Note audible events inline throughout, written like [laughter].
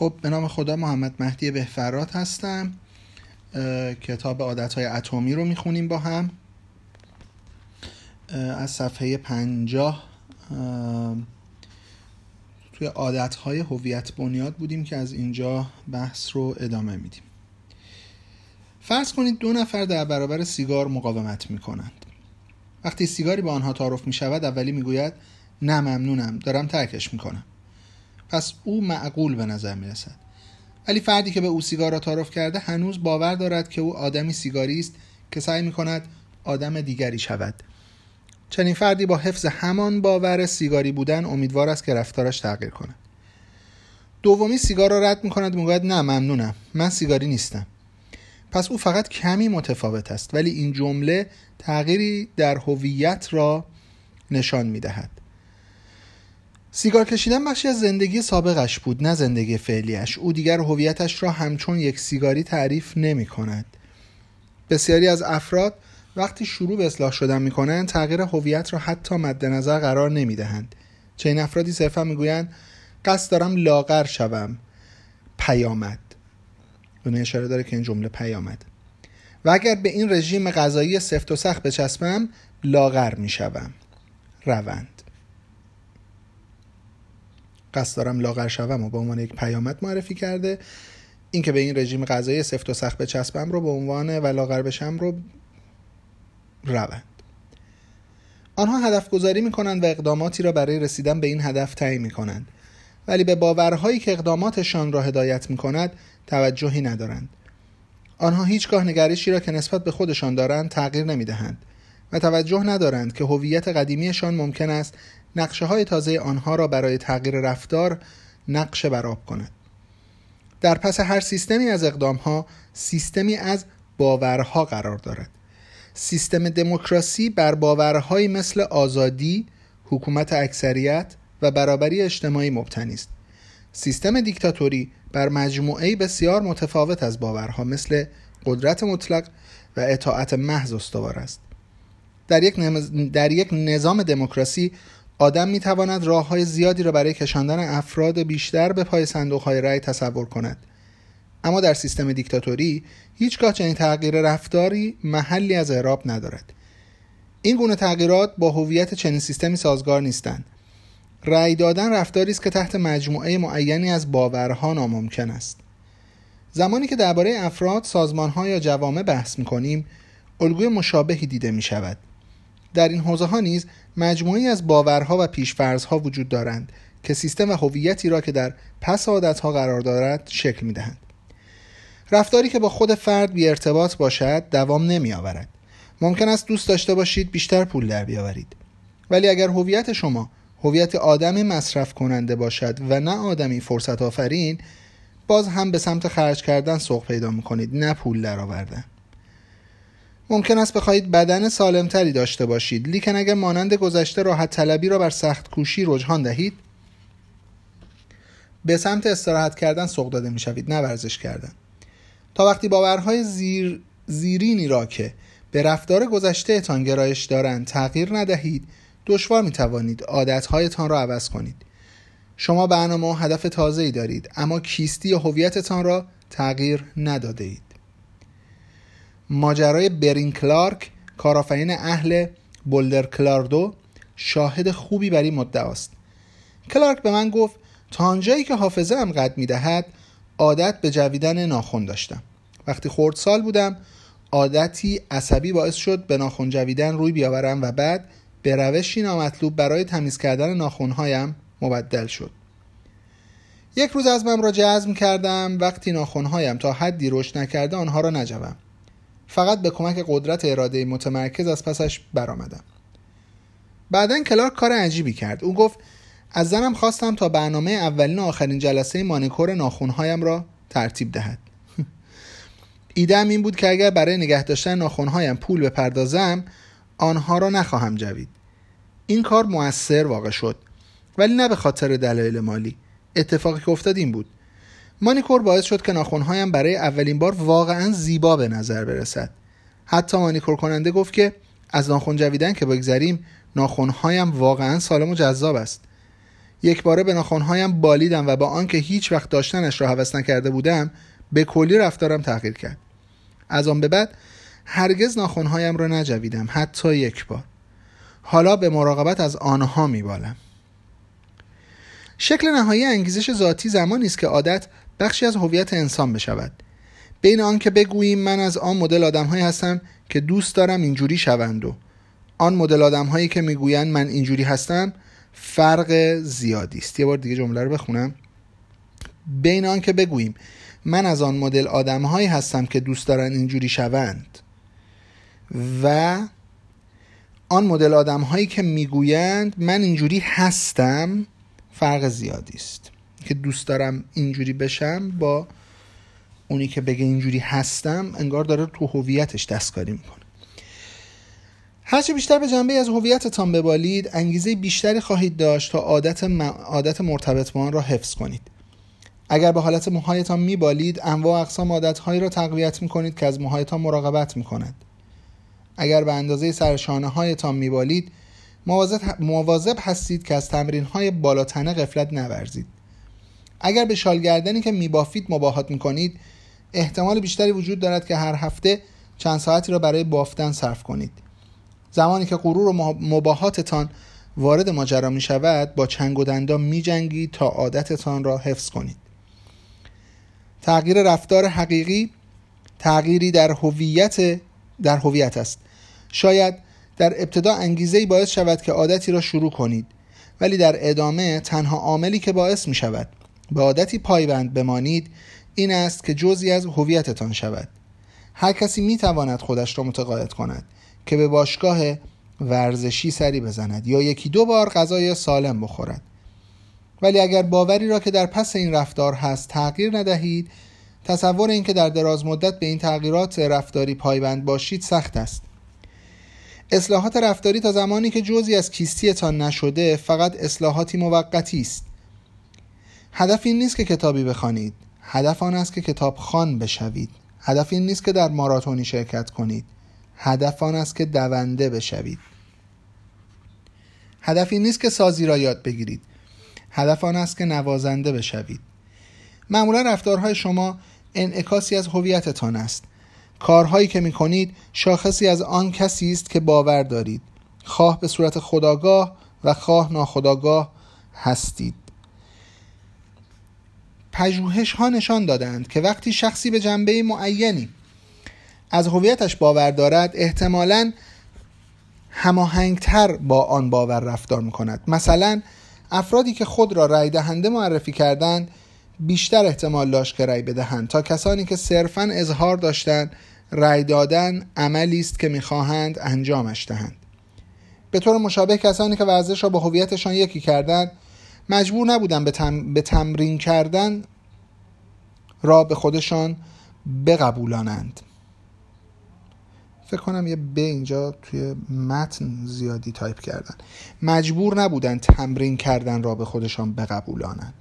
خب به نام خدا محمد مهدی بهفرات هستم. کتاب عادت های اتمی رو می‌خونیم با هم. از صفحه پنجاه توی عادت های هویت بنیاد بودیم که از اینجا بحث رو ادامه میدیم. فرض کنید دو نفر در برابر سیگار مقاومت می‌کنند. وقتی سیگاری به آنها تعارف می شود اولی می‌گوید نه ممنونم دارم ترکش می‌کنم. پس او معقول به نظر می رسد ولی فردی که به او سیگار را تعارف کرده هنوز باور دارد که او آدمی سیگاری است که سعی می کند آدم دیگری شود. چنین فردی با حفظ همان باور سیگاری بودن امیدوار است که رفتارش تغییر کند. دومی سیگار را رد می کند می‌گوید نه ممنونم. من سیگاری نیستم. پس او فقط کمی متفاوت است ولی این جمله تغییری در هویت را نشان می دهد سیگار کشیدن بخشی از زندگی سابقش بود نه زندگی فعلیش. او دیگر هویتش را همچون یک سیگاری تعریف نمی کند. بسیاری از افراد وقتی شروع به اصلاح شدن می کنند تغییر هویت را حتی مد نظر قرار نمی دهند. چه این افرادی صرفا می گویند قصد دارم لاغر شوم. پیامد. اون اشاره داره که این جمله پیامد. و اگر به این رژیم غذایی سفت و سخت بچسبم لاغر می شوم. روند. قصد دارم لاغر شوم و به عنوان یک پیامد معرفی کرده. اینکه به این رژیم غذایی سفت و سخت بچسبم رو به عنوان و لاغر بشم رو روند. آنها هدف گذاری می کنند و اقداماتی را برای رسیدن به این هدف تعیین می کنند ولی به باورهایی که اقداماتشان را هدایت می کند توجهی ندارند. آنها هیچگاه نگرشی را که نسبت به خودشان دارند تغییر نمی دهند و توجه ندارند که هویت قدیمیشان ممکن است نقشه های تازه آنها را برای تغییر رفتار نقشه براب کند در پس هر سیستمی از اقدام ها سیستمی از باورها قرار دارد سیستم دموکراسی بر باورهایی مثل آزادی، حکومت اکثریت و برابری اجتماعی مبتنی است. سیستم دیکتاتوری بر مجموعه بسیار متفاوت از باورها مثل قدرت مطلق و اطاعت محض استوار است. در یک, در یک نظام دموکراسی آدم می تواند راه های زیادی را برای کشاندن افراد بیشتر به پای صندوق های رأی تصور کند. اما در سیستم دیکتاتوری هیچگاه چنین تغییر رفتاری محلی از اعراب ندارد. این گونه تغییرات با هویت چنین سیستمی سازگار نیستند. رأی دادن رفتاری است که تحت مجموعه معینی از باورها ناممکن است. زمانی که درباره افراد سازمانها یا جوامع بحث می‌کنیم الگوی مشابهی دیده می شود در این حوزه ها نیز مجموعی از باورها و پیشفرزها وجود دارند که سیستم و هویتی را که در پس عادتها قرار دارد شکل می دهند. رفتاری که با خود فرد بی ارتباط باشد دوام نمی آورد. ممکن است دوست داشته باشید بیشتر پول در بیاورید. ولی اگر هویت شما هویت آدمی مصرف کننده باشد و نه آدمی فرصت آفرین باز هم به سمت خرج کردن سوق پیدا می کنید نه پول درآوردن. ممکن است بخواهید بدن سالمتری داشته باشید. لیکن اگر مانند گذشته راحت طلبی را بر سخت کوشی رجحان دهید به سمت استراحت کردن سوق داده می‌شوید نه ورزش کردن. تا وقتی باورهای زیر زیرینی را که به رفتار گذشته اتان گرایش دارند تغییر ندهید دشوار می توانید عادتهایتان را عوض کنید. شما برنامه و هدف تازه ای دارید اما کیستی یا هویتتان را تغییر نداده اید. ماجرای برین کلارک کارآفرین اهل بولدر کلاردو شاهد خوبی بر این مدعا است. کلارک به من گفت تا آنجایی که حافظه هم قد می‌دهد عادت به جویدن ناخون داشتم. وقتی خردسال بودم عادتی عصبی باعث شد به ناخون جویدن روی بیاورم و بعد به روشی نامطلوب برای تمیز کردن ناخونهایم مبدل شد. یک روز از من را جزم کردم وقتی ناخونهایم تا حدی رشد نکرده آنها را نجوم. فقط به کمک قدرت اراده متمرکز از پسش برآمدم. بعدا کلارک کار عجیبی کرد. او گفت از زنم خواستم تا برنامه اولین و آخرین جلسه مانیکور ناخونهایم را ترتیب دهد. [laughs] ایدم این بود که اگر برای نگه داشتن ناخونهایم پول بپردازم آنها را نخواهم جوید. این کار موثر واقع شد ولی نه به خاطر دلایل مالی. اتفاقی که افتاد این بود. مانیکور باعث شد که ناخونهایم برای اولین بار واقعا زیبا به نظر برسد. حتی مانیکور کننده گفت که از ناخون جویدن که بگذریم ناخونهایم واقعا سالم و جذاب است. یک باره به ناخونهایم بالیدم و با آنکه هیچ وقت داشتنش را حوض نکرده بودم به کلی رفتارم تغییر کرد. از آن به بعد هرگز ناخونهایم را نجویدم حتی یک بار. حالا به مراقبت از آنها میبالم. شکل نهایی انگیزش ذاتی زمانی است که عادت بخشی از هویت انسان بشود. بین آنکه بگوییم من از آن مدل آدمهایی هستم که دوست دارم اینجوری شوند و آن مدل آدم هایی که می‌گویند من اینجوری هستم فرق زیادی است. یه بار دیگه جمله رو بخونم. بین آن که بگوییم من از آن مدل آدم هایی هستم که دوست دارن اینجوری شوند و آن مدل آدم هایی که می‌گویند من اینجوری هستم فرق زیادی است. که دوست دارم اینجوری بشم با اونی که بگه اینجوری هستم انگار داره تو هویتش دستکاری می‌کنه. هرچه بیشتر به جنبه از هویتتان ببالید انگیزه بیشتری خواهید داشت تا عادت, عادت مرتبط با آن را حفظ کنید. اگر به حالت موهایتان میبالید انواع اقسام عادتهایی را تقویت می‌کنید که از موهایتان مراقبت می‌کند. اگر به اندازه سرشانه هایتان میبالید مواظب هستید که از تمرین های بالاتنه قفلت نورزید. اگر به شالگردنی که میبافید مباهات می‌کنید احتمال بیشتری وجود دارد که هر هفته چند ساعتی را برای بافتن صرف کنید. زمانی که غرور و مباهاتتان وارد ماجرا می شود با چنگ و دندان می جنگید تا عادتتان را حفظ کنید. تغییر رفتار حقیقی تغییری در هویت در هویت است. شاید در ابتدا انگیزه باعث شود که عادتی را شروع کنید ولی در ادامه تنها عاملی که باعث می شود به عادتی پایبند بمانید این است که جزی از هویتتان شود. هر کسی می تواند خودش را متقاعد کند که به باشگاه ورزشی سری بزند یا یکی دو بار غذای سالم بخورد. ولی اگر باوری را که در پس این رفتار هست تغییر ندهید تصور اینکه در دراز مدت به این تغییرات رفتاری پایبند باشید سخت است. اصلاحات رفتاری تا زمانی که جزی از کیستیتان نشده فقط اصلاحاتی موقتی است. هدف این نیست که کتابی بخوانید. هدف آن است که کتاب خان بشوید. هدف این نیست که در ماراتونی شرکت کنید. هدف آن است که دونده بشوید. هدف این نیست که سازی را یاد بگیرید. هدف آن است که نوازنده بشوید. معمولا رفتارهای شما انعکاسی از هویتتان است. کارهایی که می کنید شاخصی از آن کسی است که باور دارید. خواه به صورت خداگاه و خواه ناخداگاه هستید. پژوهش ها نشان دادند که وقتی شخصی به جنبه معینی از هویتش باور دارد احتمالا هماهنگتر با آن باور رفتار می کند مثلا افرادی که خود را رای دهنده معرفی کردند بیشتر احتمال داشت که رای بدهند. تا کسانی که صرفا اظهار داشتند رای دادن عملی است که می‌خواهند انجامش دهند. به طور مشابه کسانی که ورزش را با هویتشان یکی کردند مجبور نبودند به, به تمرین کردن را به خودشان بقبولانند. فکر کنم یه به اینجا توی متن زیادی تایپ کردن. مجبور نبودن تمرین کردن را به خودشان بقبولانند.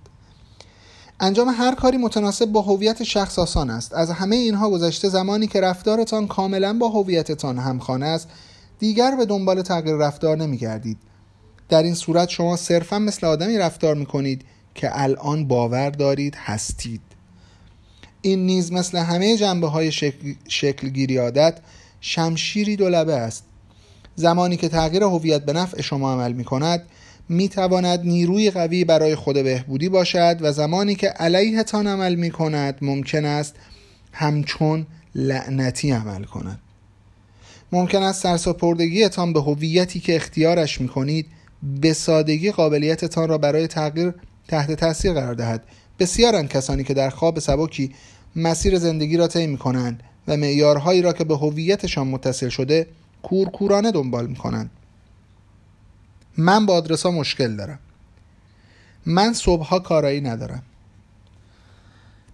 انجام هر کاری متناسب با هویت شخص آسان است. از همه اینها گذشته زمانی که رفتارتان کاملا با هویتتان همخانه است دیگر به دنبال تغییر رفتار نمی گردید در این صورت شما صرفا مثل آدمی رفتار می کنید که الان باور دارید هستید. این نیز مثل همه جنبه های شکل, شکل عادت شمشیری دولبه است. زمانی که تغییر هویت به نفع شما عمل می کند می تواند نیروی قوی برای خود بهبودی باشد و زمانی که علیهتان عمل می کند ممکن است همچون لعنتی عمل کند. ممکن است سرساپردگیتان به هویتی که اختیارش می کنید به سادگی قابلیتتان را برای تغییر تحت تاثیر قرار دهد. بسیارند کسانی که در خواب سبکی مسیر زندگی را طی کنند و معیارهایی را که به هویتشان متصل شده کورکورانه دنبال می‌کنند. من با آدرس ها مشکل دارم. من صبحها کارایی ندارم.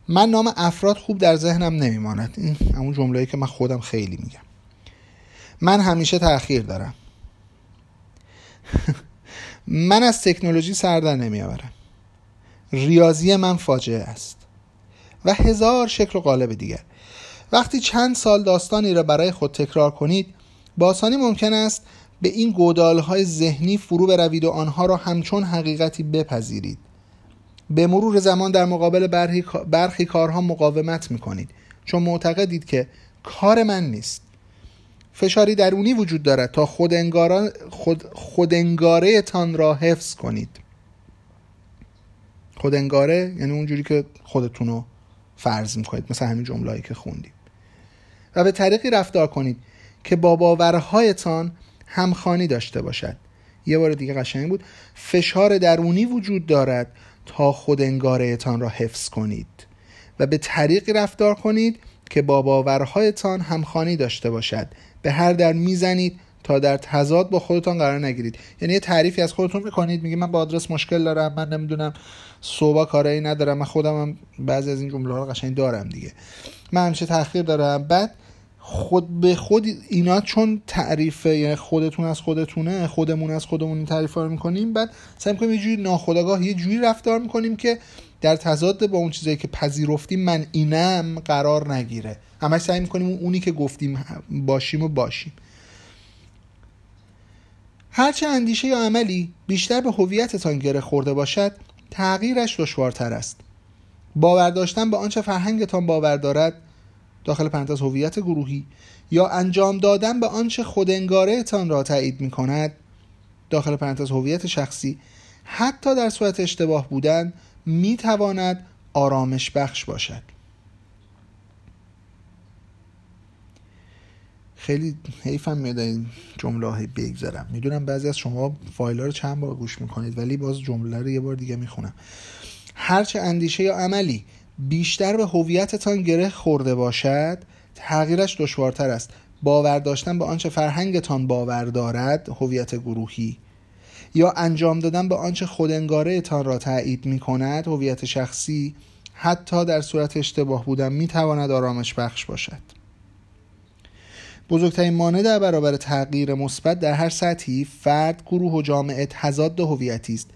من نام افراد خوب در ذهنم نمیماند. این همون جمله‌ای که من خودم خیلی میگم. من همیشه تاخیر دارم. من از تکنولوژی سردر نمیآورم. ریاضی من فاجعه است. و هزار شکل و قالب دیگر. وقتی چند سال داستانی را برای خود تکرار کنید با آسانی ممکن است به این گودالهای ذهنی فرو بروید و آنها را همچون حقیقتی بپذیرید. به مرور زمان در مقابل برخی کارها مقاومت می‌کنید. چون معتقدید که کار من نیست. فشاری درونی وجود دارد تا خود, خود خودانگاره تان را حفظ کنید. خودانگاره یعنی اونجوری که خودتون رو فرض می‌کنید مثل همین جملهایی که خوندیم. و به طریقی رفتار کنید که با باورهایتان همخانی داشته باشد. یه بار دیگه قشنگ بود. فشار درونی وجود دارد تا خود انگارهتان را حفظ کنید. و به طریقی رفتار کنید که با باورهایتان همخانی داشته باشد. به هر در می‌زنید تا در تضاد با خودتان قرار نگیرید. یعنی یه تعریفی از خودتون می‌کنید میگی من با آدرس مشکل دارم من نمی‌دونم صوبا کارایی ندارم من خودم هم بعضی از این جمله ها رو قشنگ دارم دیگه. من همیشه تاخیر دارم. بعد خود به خود اینا چون تعریفه یعنی خودتون از خودتونه خودمون از خودمون این تعریف رو می‌کنیم بعد سعی می‌کنیم یه جوری ناخودآگاه یه جوری رفتار می‌کنیم که در تضاد با اون چیزایی که پذیرفتیم من اینم قرار نگیره. همش سعی می‌کنیم اونی که گفتیم باشیم و باشیم. هرچه اندیشه یا عملی بیشتر به هویتتان گره خورده باشد تغییرش دشوارتر است. باور داشتن به آنچه فرهنگتان باور دارد داخل پرانتز هویت گروهی یا انجام دادن به آنچه خودانگاره تان را تایید می کند داخل پرانتز هویت شخصی حتی در صورت اشتباه بودن می تواند آرامش بخش باشد. خیلی حیفم میاد این جمله های بگذارم می‌دونم بعضی از شما فایل رو چند بار گوش می‌کنید ولی باز جمله رو یه بار دیگه می‌خونم. هرچه اندیشه یا عملی بیشتر به هویتتان گره خورده باشد تغییرش دشوارتر است. باور داشتن به آنچه فرهنگتان باور دارد هویت گروهی. یا انجام دادن به آنچه خودانگاره تان را تایید می کند هویت شخصی حتی در صورت اشتباه بودن می تواند آرامش بخش باشد. بزرگترین مانع در برابر تغییر مثبت در هر سطحی فرد گروه و جامعه تضاد هویتی است.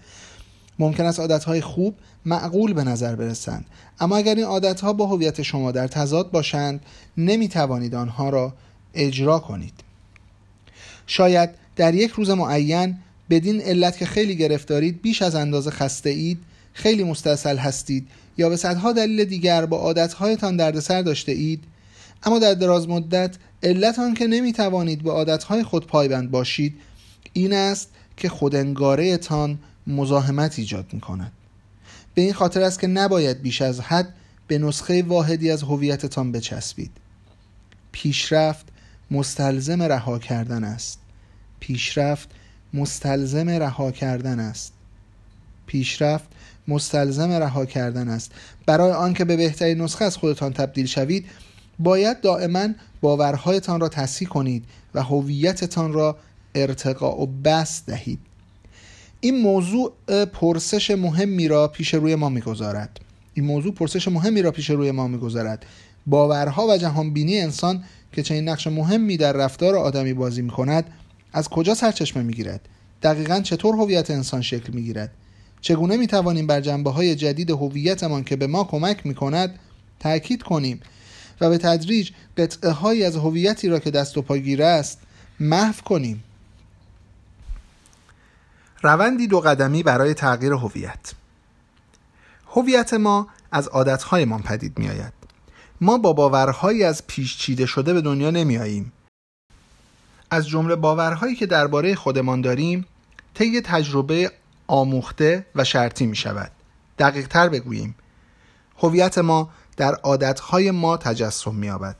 ممکن است عادتهای خوب معقول به نظر برسند. اما اگر این عادتها با هویت شما در تضاد باشند نمی توانید آنها را اجرا کنید. شاید در یک روز معین بدین علت که خیلی گرفتارید بیش از اندازه خسته اید خیلی مستصل هستید یا به صدها دلیل دیگر با عادتهایتان دردسر داشته اید اما در دراز مدت علت آن که نمی توانید به عادتهای خود پایبند باشید این است که خودانگاره تان مزاحمت ایجاد می کند به این خاطر است که نباید بیش از حد به نسخه واحدی از هویتتان بچسبید. پیشرفت مستلزم رها کردن است. پیشرفت مستلزم رها کردن است. پیشرفت مستلزم رها کردن است. برای آنکه به بهترین نسخه از خودتان تبدیل شوید باید دائما باورهایتان را تصحیح کنید و هویتتان را ارتقا و بست دهید. این موضوع پرسش مهمی را پیش روی ما می‌گذارد این موضوع پرسش مهمی را پیش روی ما می‌گذارد باورها و جهانبینی انسان که چنین نقش مهمی در رفتار آدمی بازی می کند از کجا سرچشمه می گیرد؟ دقیقا چطور هویت انسان شکل می گیرد؟ چگونه می توانیم بر جنبه های جدید هویتمان که به ما کمک می کند تأکید کنیم و به تدریج قطعه از هویتی را که دست و پاگیره است محو کنیم روندی دو قدمی برای تغییر هویت. هویت ما از عادتهایمان پدید می آید ما با باورهایی از پیش چیده شده به دنیا نمی آییم از جمله باورهایی که درباره خودمان داریم طی تجربه آموخته و شرطی می شود دقیق تر بگوییم. هویت ما در عادتهای ما تجسم می آبد.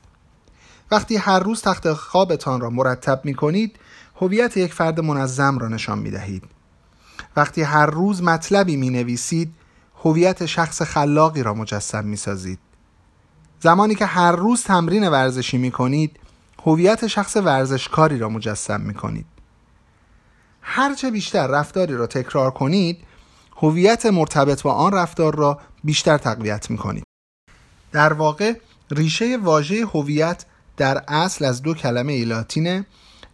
وقتی هر روز تخت خوابتان را مرتب می کنید هویت یک فرد منظم را نشان می دهید وقتی هر روز مطلبی می نویسید هویت شخص خلاقی را مجسم می سازید زمانی که هر روز تمرین ورزشی می کنید هویت شخص ورزشکاری را مجسم می کنید هرچه بیشتر رفتاری را تکرار کنید هویت مرتبط با آن رفتار را بیشتر تقویت می کنید در واقع ریشه واژه هویت در اصل از دو کلمه ایلاتینه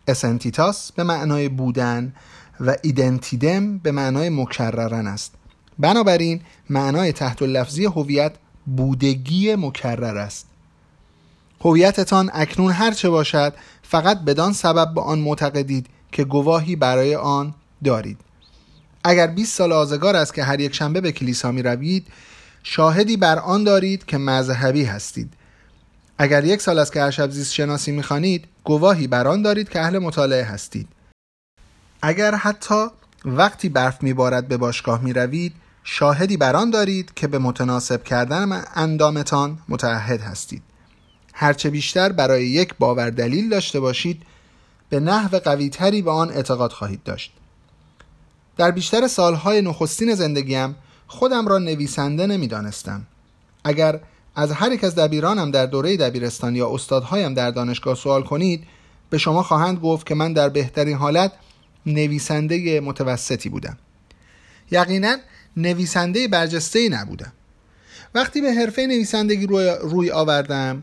اسنتیتاس به معنای بودن و ایدنتیدم به معنای مکررن است. بنابراین معنای تحت لفظی هویت بودگی مکرر است. هویتتان اکنون هرچه باشد فقط بدان سبب به آن معتقدید که گواهی برای آن دارید. اگر 20 سال آزگار است که هر یک شنبه به کلیسا می روید شاهدی بر آن دارید که مذهبی هستید. اگر یک سال است که هر شب زیست شناسی می‌خوانید گواهی بر آن دارید که اهل مطالعه هستید. اگر حتی وقتی برف میبارد به باشگاه می‌روید شاهدی بر آن دارید که به متناسب کردن اندامتان متعهد هستید. هرچه بیشتر برای یک باور دلیل داشته باشید به نحو قویتری به آن اعتقاد خواهید داشت. در بیشتر سالهای نخستین زندگیم خودم را نویسنده نمی‌دانستم. اگر از هر یک از دبیرانم در دوره دبیرستان یا استادهایم در دانشگاه سوال کنید به شما خواهند گفت که من در بهترین حالت نویسنده متوسطی بودم. یقینا نویسنده برجسته نبودم. وقتی به حرفه نویسندگی روی, روی آوردم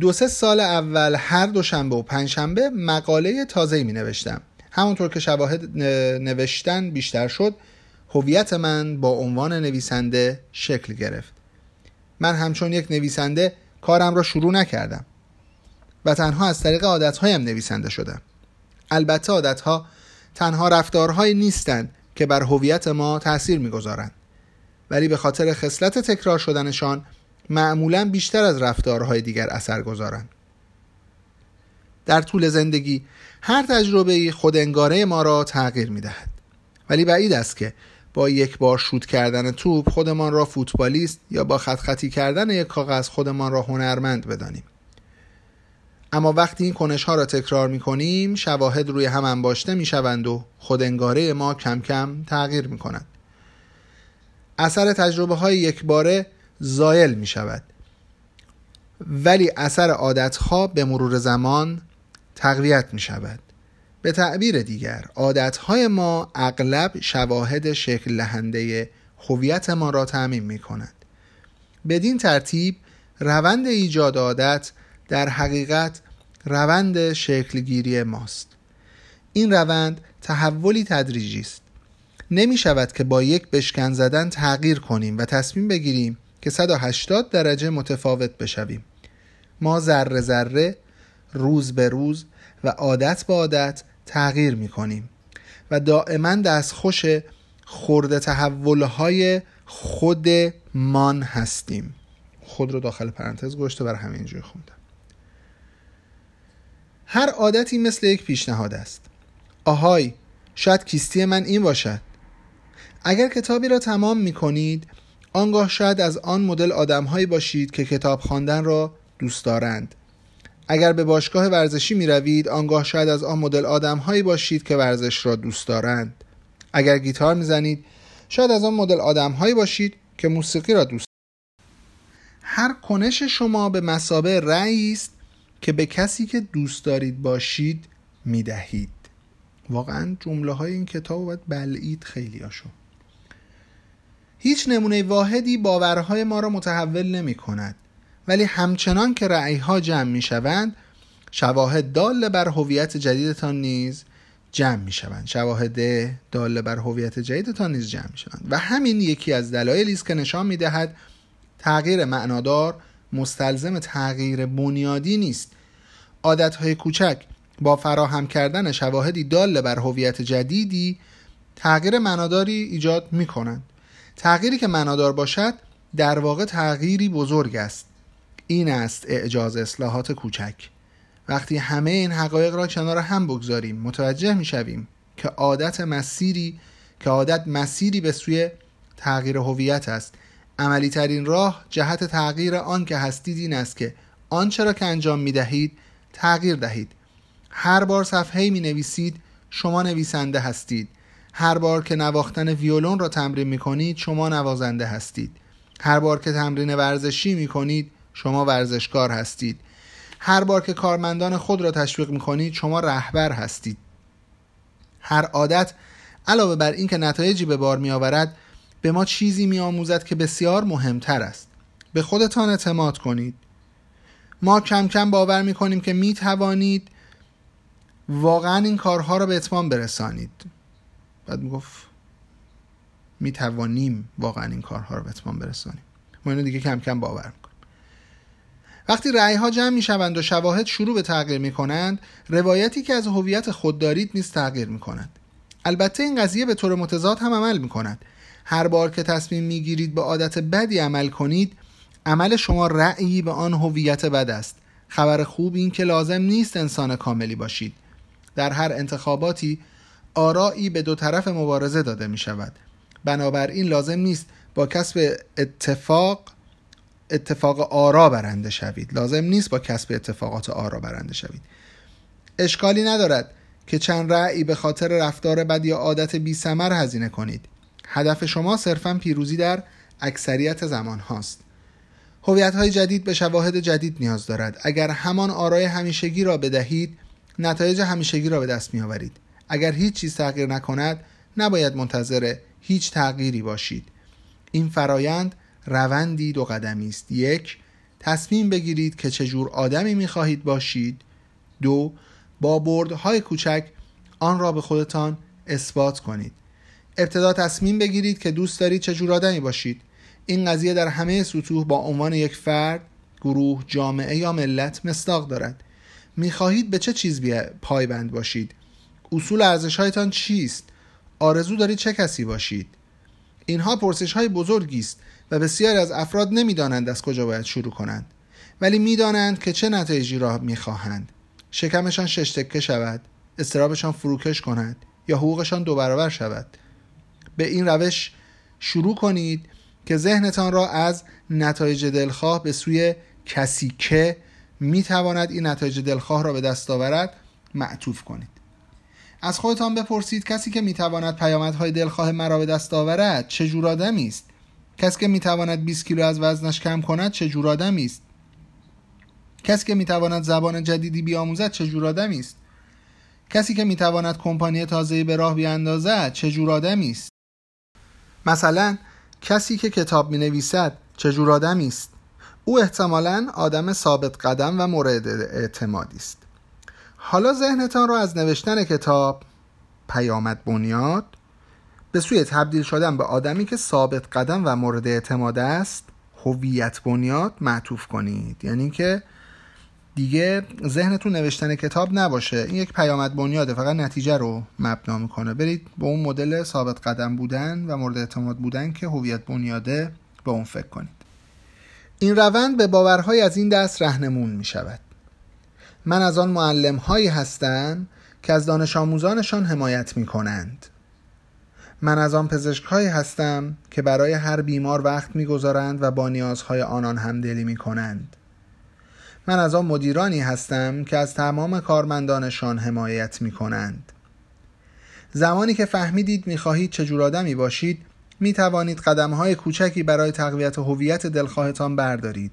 دو سه سال اول هر دوشنبه و پنجشنبه مقاله تازه می نوشتم همونطور که شواهد نوشتن بیشتر شد هویت من با عنوان نویسنده شکل گرفت. من همچون یک نویسنده کارم را شروع نکردم و تنها از طریق عادتهایم نویسنده شدم. البته عادتها تنها رفتارهایی نیستند که بر هویت ما تأثیر می‌گذارند. ولی به خاطر خصلت تکرار شدنشان معمولا بیشتر از رفتارهای دیگر اثر گذارند. در طول زندگی هر تجربه خود انگاره ما را تغییر می دهد. ولی بعید است که با یک بار شوت کردن توپ خودمان را فوتبالیست یا با خط خطی کردن یک کاغذ خودمان را هنرمند بدانیم. اما وقتی این کنش ها را تکرار می کنیم شواهد روی هم انباشته می شوند و خودانگاره ما کم کم تغییر می کند اثر تجربه های یک باره زایل می شود ولی اثر عادت ها به مرور زمان تقویت می شود به تعبیر دیگر عادتهای ما اغلب شواهد شکل لهنده هویت ما را تعمین می کند بدین ترتیب روند ایجاد عادت در حقیقت روند شکلگیری ماست. این روند تحولی تدریجی است. نمی شود که با یک بشکن زدن تغییر کنیم و تصمیم بگیریم که 180 درجه متفاوت بشویم. ما ذره ذره روز به روز و عادت به عادت تغییر می کنیم و دائما دستخوش خورده تحولهای خودمان هستیم. خود رو داخل پرانتز گشته برای همین جوی خوندم. هر عادتی مثل یک پیشنهاد است. آهای شاید کیستی من این باشد. اگر کتابی را تمام می کنید آنگاه شاید از آن مدل آدمهایی باشید که کتاب خواندن را دوست دارند. اگر به باشگاه ورزشی می روید آنگاه شاید از آن مدل آدم هایی باشید که ورزش را دوست دارند. اگر گیتار می زنید شاید از آن مدل آدم هایی باشید که موسیقی را دوست هر کنش شما به مسابه رأی که به کسی که دوست دارید باشید می دهید واقعا جمله های این کتاب باید بلعید خیلی هاشو. هیچ نمونه واحدی باورهای ما را متحول نمی کند ولی همچنان که ها جمع می شوند شواهد دال بر هویت جدیدتان نیز جمع می شوند شواهد دال بر هویت جدیدتان نیز جمع می شوند و همین یکی از دلایلی است که نشان می دهد تغییر معنادار مستلزم تغییر بنیادی نیست. های کوچک با فراهم کردن شواهدی دال بر هویت جدیدی تغییر معناداری ایجاد می کنند تغییری که معنادار باشد در واقع تغییری بزرگ است. این است اعجاز اصلاحات کوچک. وقتی همه این حقایق را کنار هم بگذاریم متوجه می شویم که عادت مسیری که عادت مسیری به سوی تغییر هویت است. عملی ترین راه جهت تغییر آن که هستید این است که آنچه را که انجام می دهید تغییر دهید. هر بار صفحه می نویسید شما نویسنده هستید. هر بار که نواختن ویولون را تمرین می کنید شما نوازنده هستید. هر بار که تمرین ورزشی می کنید شما ورزشکار هستید. هر بار که کارمندان خود را تشویق می‌کنید شما رهبر هستید. هر عادت علاوه بر اینکه نتایجی به بار میآورد به ما چیزی میآموزد که بسیار مهمتر است. به خودتان اعتماد کنید. ما کم کم باور می‌کنیم که می توانید واقعا این کارها را به اتمام برسانید. بعد می‌گفت می توانیم واقعا این کارها را به اتمام برسانیم. ما اینو دیگه کم کم باور وقتی رأی ها جمع می شوند و شواهد شروع به تغییر می کنند روایتی که از هویت خود دارید نیز تغییر می کند البته این قضیه به طور متضاد هم عمل می کند هر بار که تصمیم می گیرید به عادت بدی عمل کنید عمل شما رأیی به آن هویت بد است. خبر خوب این که لازم نیست انسان کاملی باشید. در هر انتخاباتی آرایی به دو طرف مبارزه داده می شود بنابراین لازم نیست با کسب اتفاق اتفاق آرا برنده شوید. لازم نیست با کسب اتفاقات آرا برنده شوید. اشکالی ندارد که چند رأی به خاطر رفتار بد یا عادت بی سمر هزینه کنید. هدف شما صرفا پیروزی در اکثریت زمان هاست. هویت های جدید به شواهد جدید نیاز دارد. اگر همان آرای همیشگی را بدهید نتایج همیشگی را به دست می آورید اگر هیچ چیز تغییر نکند نباید منتظر هیچ تغییری باشید. این فرایند روندی دو قدمی است. یک تصمیم بگیرید که چجور آدمی می خواهید باشید. دو با بردهای کوچک آن را به خودتان اثبات کنید. ابتدا تصمیم بگیرید که دوست دارید چجور آدمی باشید. این قضیه در همه سطوح با عنوان یک فرد گروه جامعه یا ملت مصداق دارد. می‌خواهید به چه چیز پایبند باشید؟ اصول ارزشهایتان چیست؟ آرزو دارید چه کسی باشید؟ اینها پرسش های بزرگی است و بسیاری از افراد نمی‌دانند از کجا باید شروع کنند. ولی می‌دانند که چه نتایجی را می‌خواهند. شکمشان شش تکه شود استرابشان فروکش کند یا حقوقشان دو برابر شود. به این روش شروع کنید که ذهنتان را از نتایج دلخواه به سوی کسی که می‌تواند این نتایج دلخواه را به دست آورد معطوف کنید. از خودتان بپرسید کسی که می‌تواند پیامدهای دلخواه مرا به دست آورد چه جور آدمی است؟ کسی که می‌تواند 20 کیلو از وزنش کم کند چه جور آدمی است؟ کسی که می‌تواند زبان جدیدی بیاموزد چه جور آدمی است؟ کسی که می‌تواند کمپانی تازه‌ای به راه بیاندازد چه جور آدمی است؟ مثلا کسی که کتاب می نویسد چه جور آدمی است؟ او احتمالا آدم ثابت قدم و مورد اعتمادی است. حالا ذهنتان را از نوشتن کتاب پیامد بنیاد به سوی تبدیل شدن به آدمی که ثابت قدم و مورد اعتماد است هویت بنیاد معطوف کنید. یعنی که دیگه ذهنتون نوشتن کتاب نباشه. این یک پیامد بنیاده فقط نتیجه رو مبنا می‌کنه. برید به اون مدل ثابت قدم بودن و مورد اعتماد بودن که هویت بنیاده به اون فکر کنید. این روند به باورهای از این دست رهنمون می شود من از آن معلم هایی هستم که از دانش آموزانشان حمایت می کنند من از آن پزشک هایی هستم که برای هر بیمار وقت می‌گذارند و با نیازهای آنان همدلی می کنند من از آن مدیرانی هستم که از تمام کارمندانشان حمایت می کنند زمانی که فهمیدید می خواهید چجور آدمی باشید می توانید قدم های کوچکی برای تقویت هویت دلخواهتان بردارید.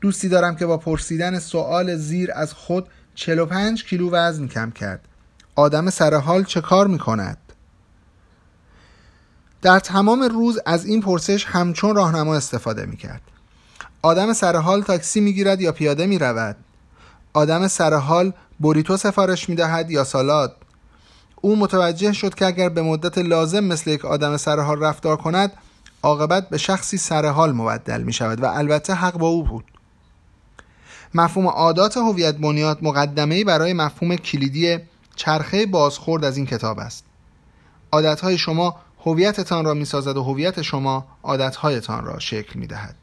دوستی دارم که با پرسیدن سوال زیر از خود 45 کیلو وزن کم کرد. آدم سرحال چه کار می کند؟ در تمام روز از این پرسش همچون راهنما استفاده می کرد آدم سرحال تاکسی می گیرد یا پیاده می رود آدم سرحال بوریتو سفارش می دهد یا سالاد؟ او متوجه شد که اگر به مدت لازم مثل یک آدم سرحال رفتار کند عاقبت به شخصی سرحال مبدل می شود و البته حق با او بود. مفهوم عادات هویت بنیاد مقدمه برای مفهوم کلیدی چرخه بازخورد از این کتاب است. عادتهای شما هویتتان را می‌سازد و هویت شما عادتهایتان را شکل می دهد.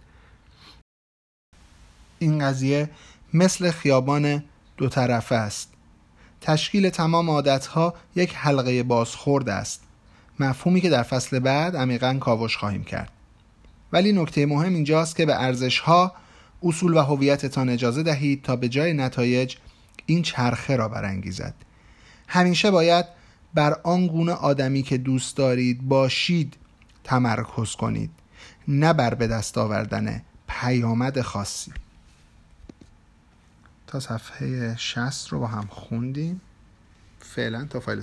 این قضیه مثل خیابان دو طرفه است. تشکیل تمام عادتها یک حلقه بازخورد است. مفهومی که در فصل بعد عمیقا کاوش خواهیم کرد. ولی نکته مهم اینجاست که به ارزشها اصول و هویتتان اجازه دهید تا به جای نتایج این چرخه را برانگیزد. همیشه باید بر آن گونه آدمی که دوست دارید باشید تمرکز کنید نه بر به دست آوردن پیامد خاصی. تا صفحه 60 رو با هم خوندیم. فعلا تا فایل